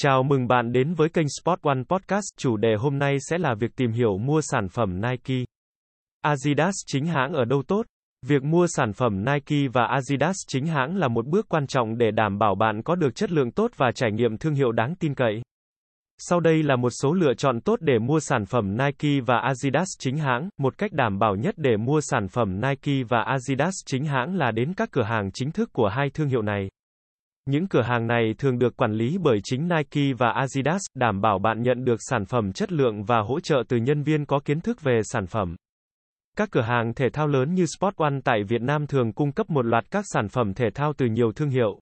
Chào mừng bạn đến với kênh Sport One Podcast. Chủ đề hôm nay sẽ là việc tìm hiểu mua sản phẩm Nike. Adidas chính hãng ở đâu tốt? Việc mua sản phẩm Nike và Adidas chính hãng là một bước quan trọng để đảm bảo bạn có được chất lượng tốt và trải nghiệm thương hiệu đáng tin cậy. Sau đây là một số lựa chọn tốt để mua sản phẩm Nike và Adidas chính hãng. Một cách đảm bảo nhất để mua sản phẩm Nike và Adidas chính hãng là đến các cửa hàng chính thức của hai thương hiệu này. Những cửa hàng này thường được quản lý bởi chính Nike và Adidas, đảm bảo bạn nhận được sản phẩm chất lượng và hỗ trợ từ nhân viên có kiến thức về sản phẩm. Các cửa hàng thể thao lớn như Sport One tại Việt Nam thường cung cấp một loạt các sản phẩm thể thao từ nhiều thương hiệu,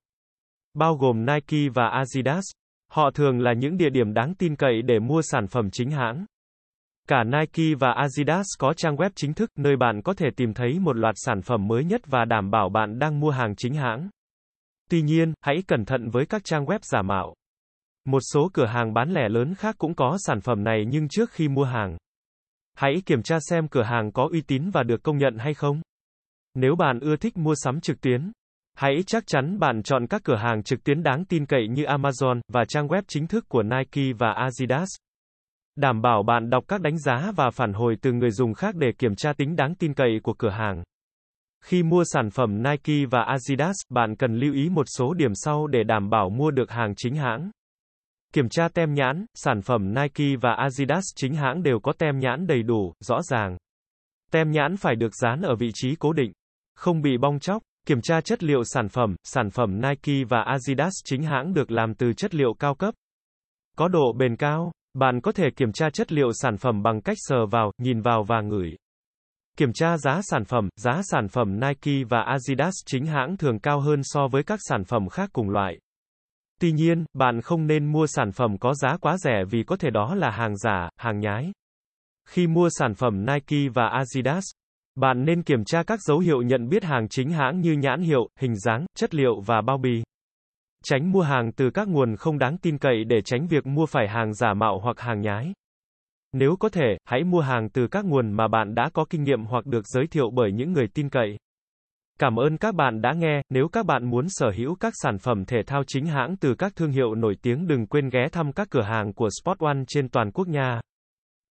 bao gồm Nike và Adidas. Họ thường là những địa điểm đáng tin cậy để mua sản phẩm chính hãng. Cả Nike và Adidas có trang web chính thức nơi bạn có thể tìm thấy một loạt sản phẩm mới nhất và đảm bảo bạn đang mua hàng chính hãng. Tuy nhiên, hãy cẩn thận với các trang web giả mạo. Một số cửa hàng bán lẻ lớn khác cũng có sản phẩm này nhưng trước khi mua hàng, hãy kiểm tra xem cửa hàng có uy tín và được công nhận hay không. Nếu bạn ưa thích mua sắm trực tuyến, hãy chắc chắn bạn chọn các cửa hàng trực tuyến đáng tin cậy như Amazon và trang web chính thức của Nike và Adidas. Đảm bảo bạn đọc các đánh giá và phản hồi từ người dùng khác để kiểm tra tính đáng tin cậy của cửa hàng. Khi mua sản phẩm Nike và Adidas, bạn cần lưu ý một số điểm sau để đảm bảo mua được hàng chính hãng. Kiểm tra tem nhãn, sản phẩm Nike và Adidas chính hãng đều có tem nhãn đầy đủ, rõ ràng. Tem nhãn phải được dán ở vị trí cố định, không bị bong chóc. Kiểm tra chất liệu sản phẩm, sản phẩm Nike và Adidas chính hãng được làm từ chất liệu cao cấp. Có độ bền cao, bạn có thể kiểm tra chất liệu sản phẩm bằng cách sờ vào, nhìn vào và ngửi. Kiểm tra giá sản phẩm, giá sản phẩm Nike và Adidas chính hãng thường cao hơn so với các sản phẩm khác cùng loại. Tuy nhiên, bạn không nên mua sản phẩm có giá quá rẻ vì có thể đó là hàng giả, hàng nhái. Khi mua sản phẩm Nike và Adidas, bạn nên kiểm tra các dấu hiệu nhận biết hàng chính hãng như nhãn hiệu, hình dáng, chất liệu và bao bì. Tránh mua hàng từ các nguồn không đáng tin cậy để tránh việc mua phải hàng giả mạo hoặc hàng nhái. Nếu có thể, hãy mua hàng từ các nguồn mà bạn đã có kinh nghiệm hoặc được giới thiệu bởi những người tin cậy. Cảm ơn các bạn đã nghe, nếu các bạn muốn sở hữu các sản phẩm thể thao chính hãng từ các thương hiệu nổi tiếng đừng quên ghé thăm các cửa hàng của Sport One trên toàn quốc nha.